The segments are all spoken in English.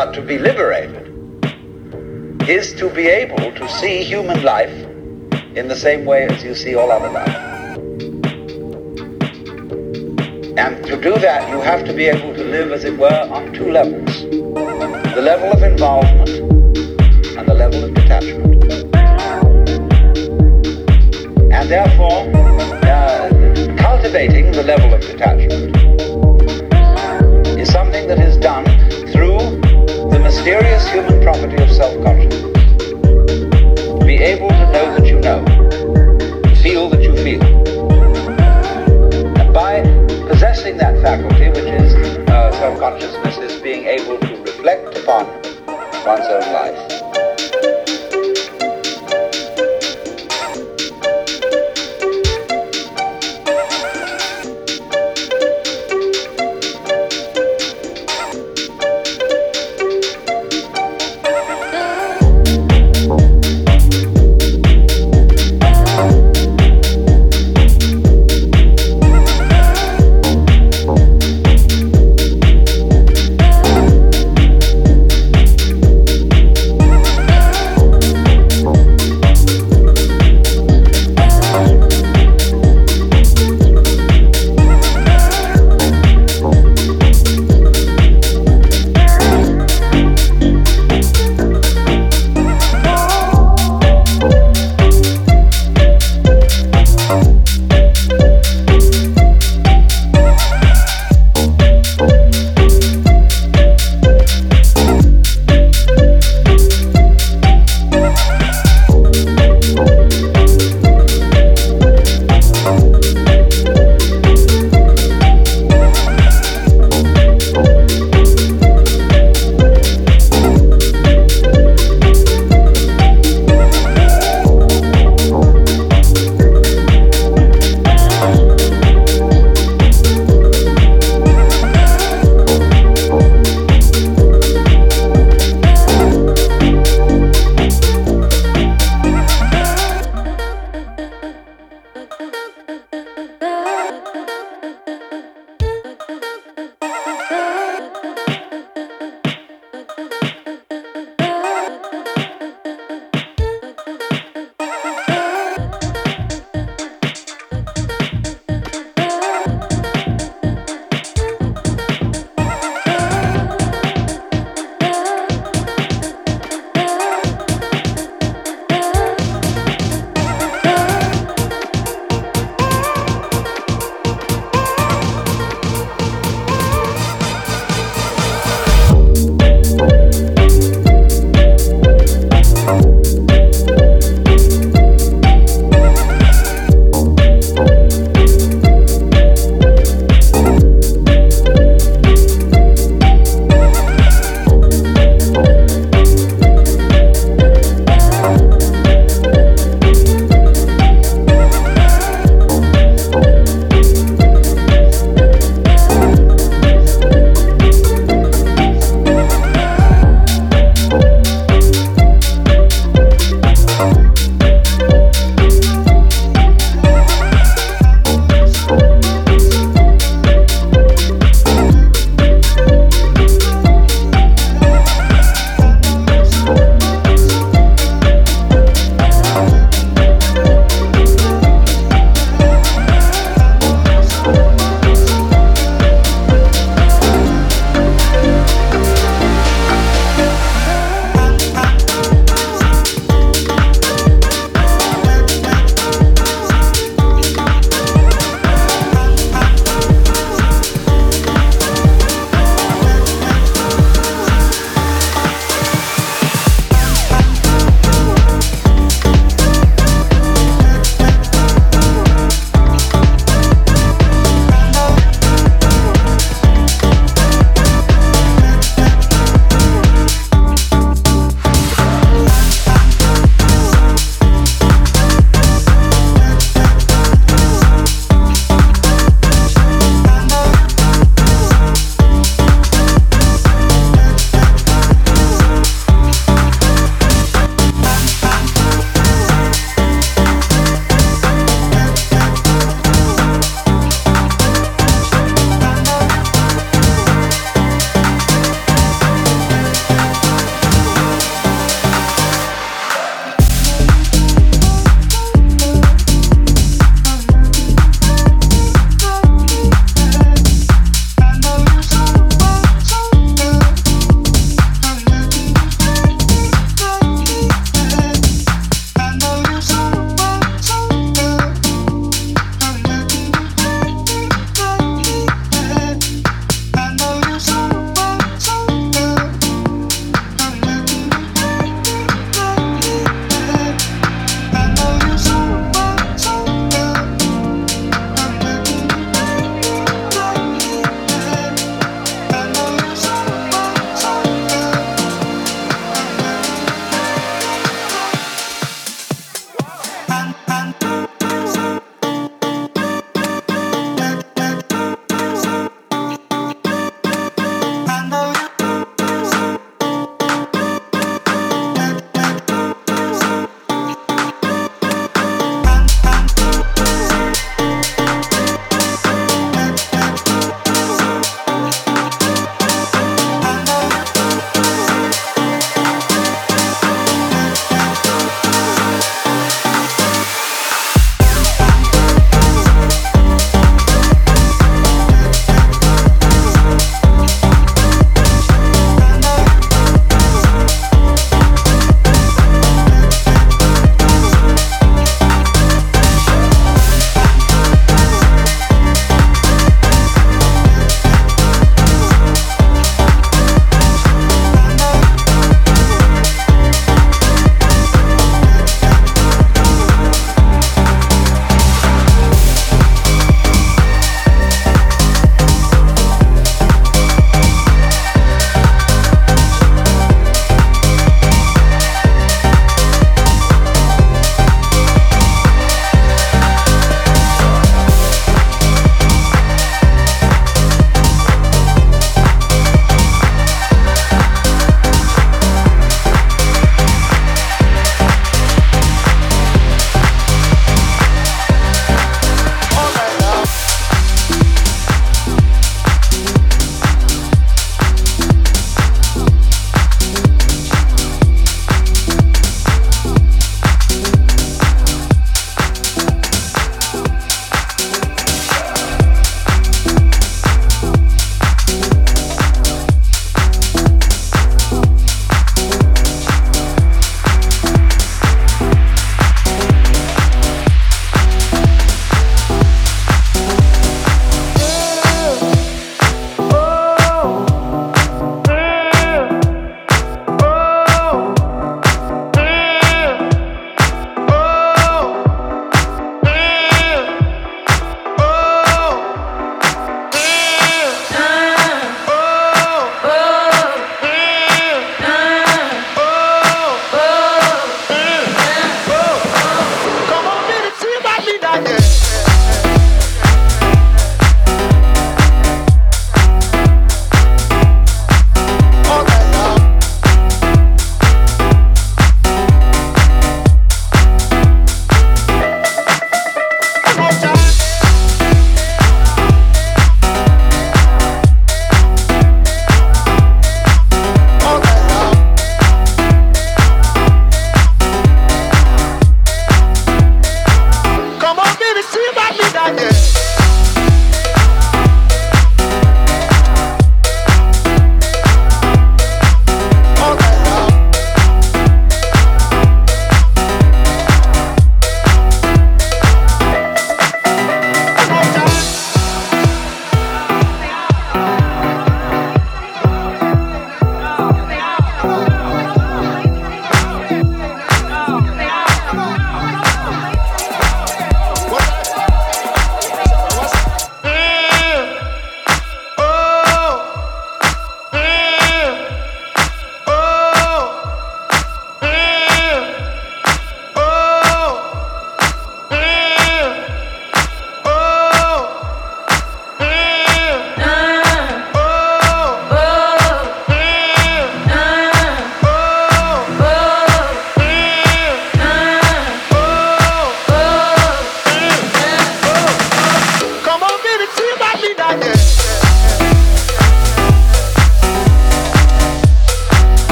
But to be liberated is to be able to see human life in the same way as you see all other life. And to do that, you have to be able to live, as it were, on two levels. The level of involvement and the level of detachment. And therefore, uh, cultivating the level of detachment is something that is done through mysterious human property of self-consciousness. Be able to know that you know, feel that you feel. And by possessing that faculty, which is uh, self-consciousness, is being able to reflect upon one's own life.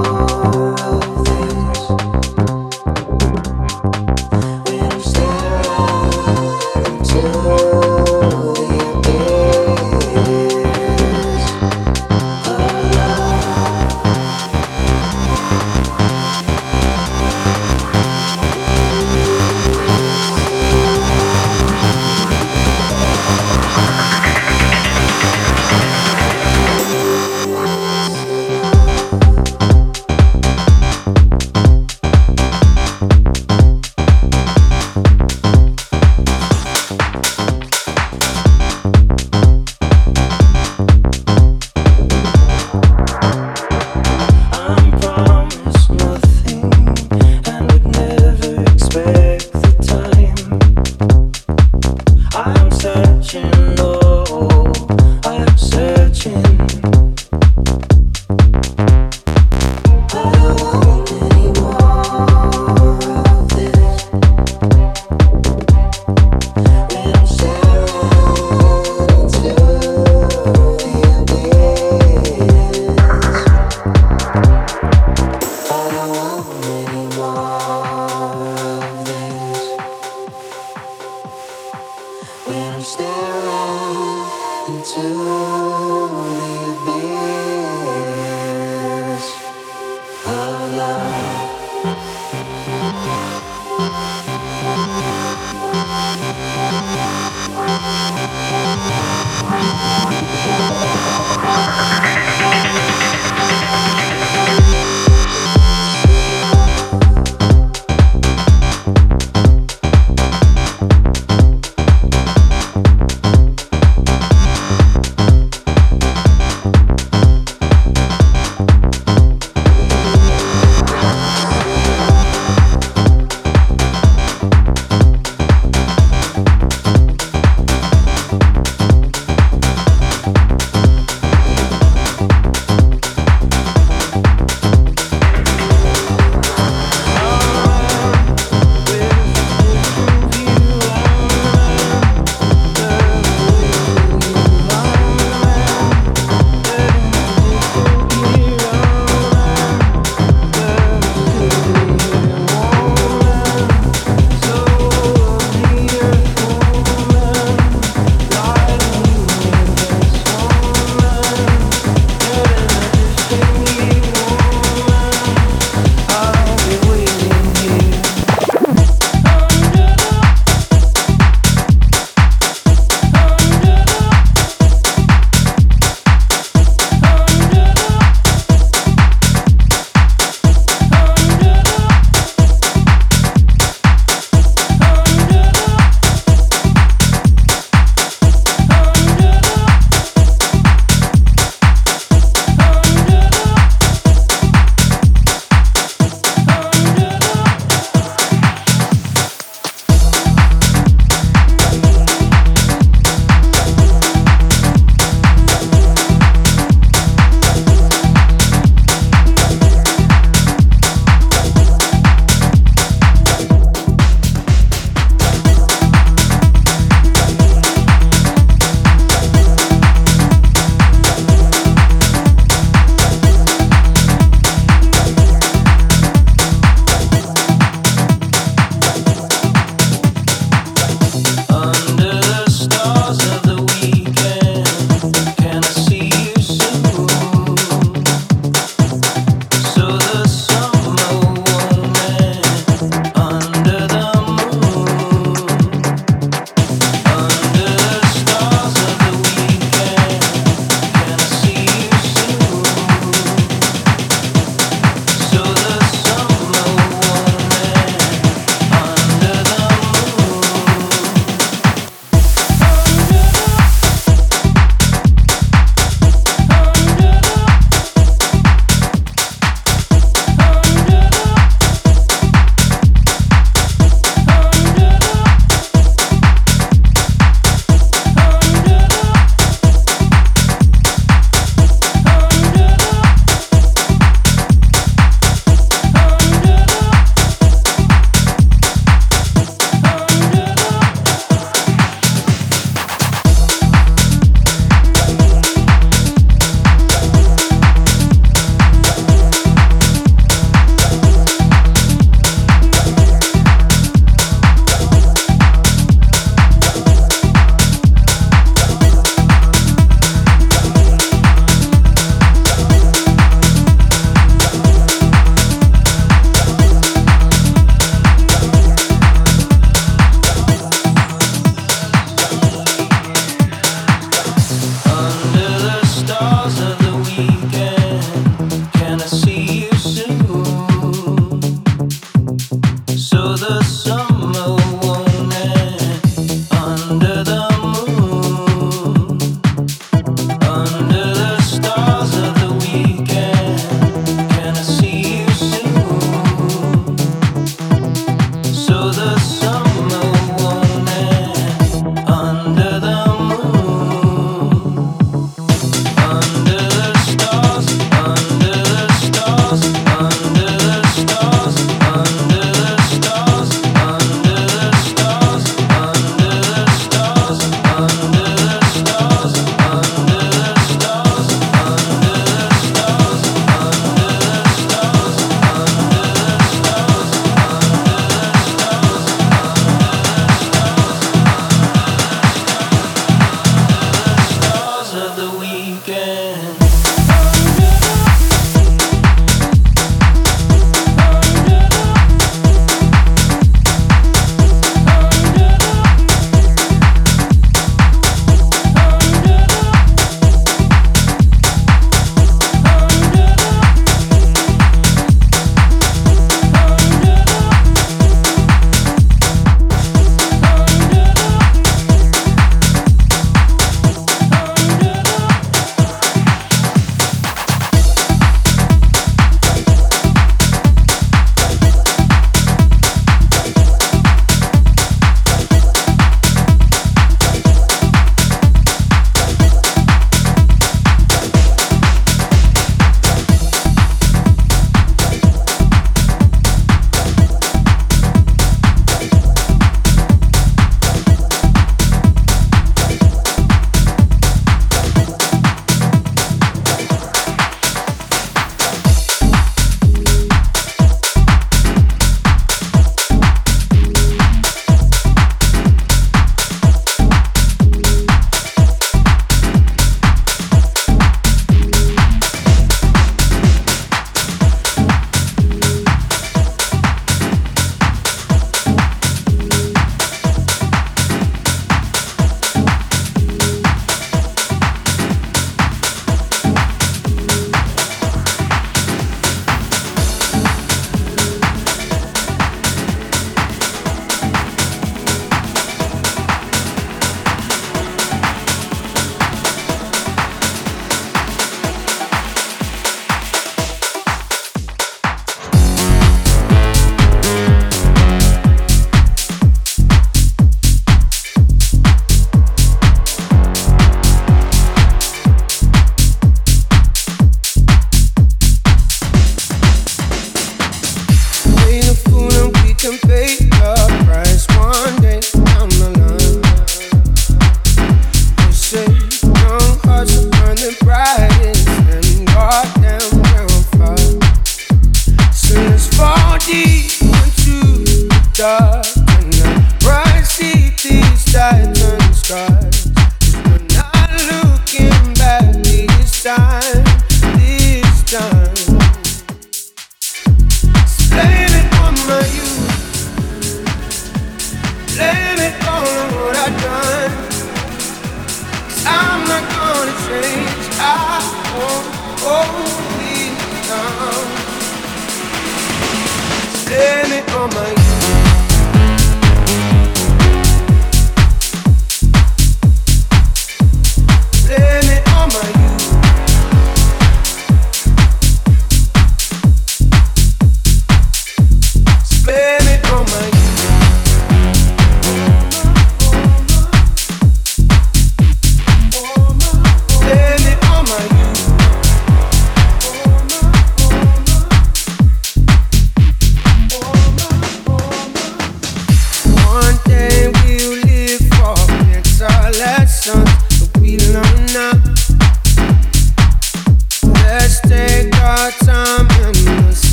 Oh.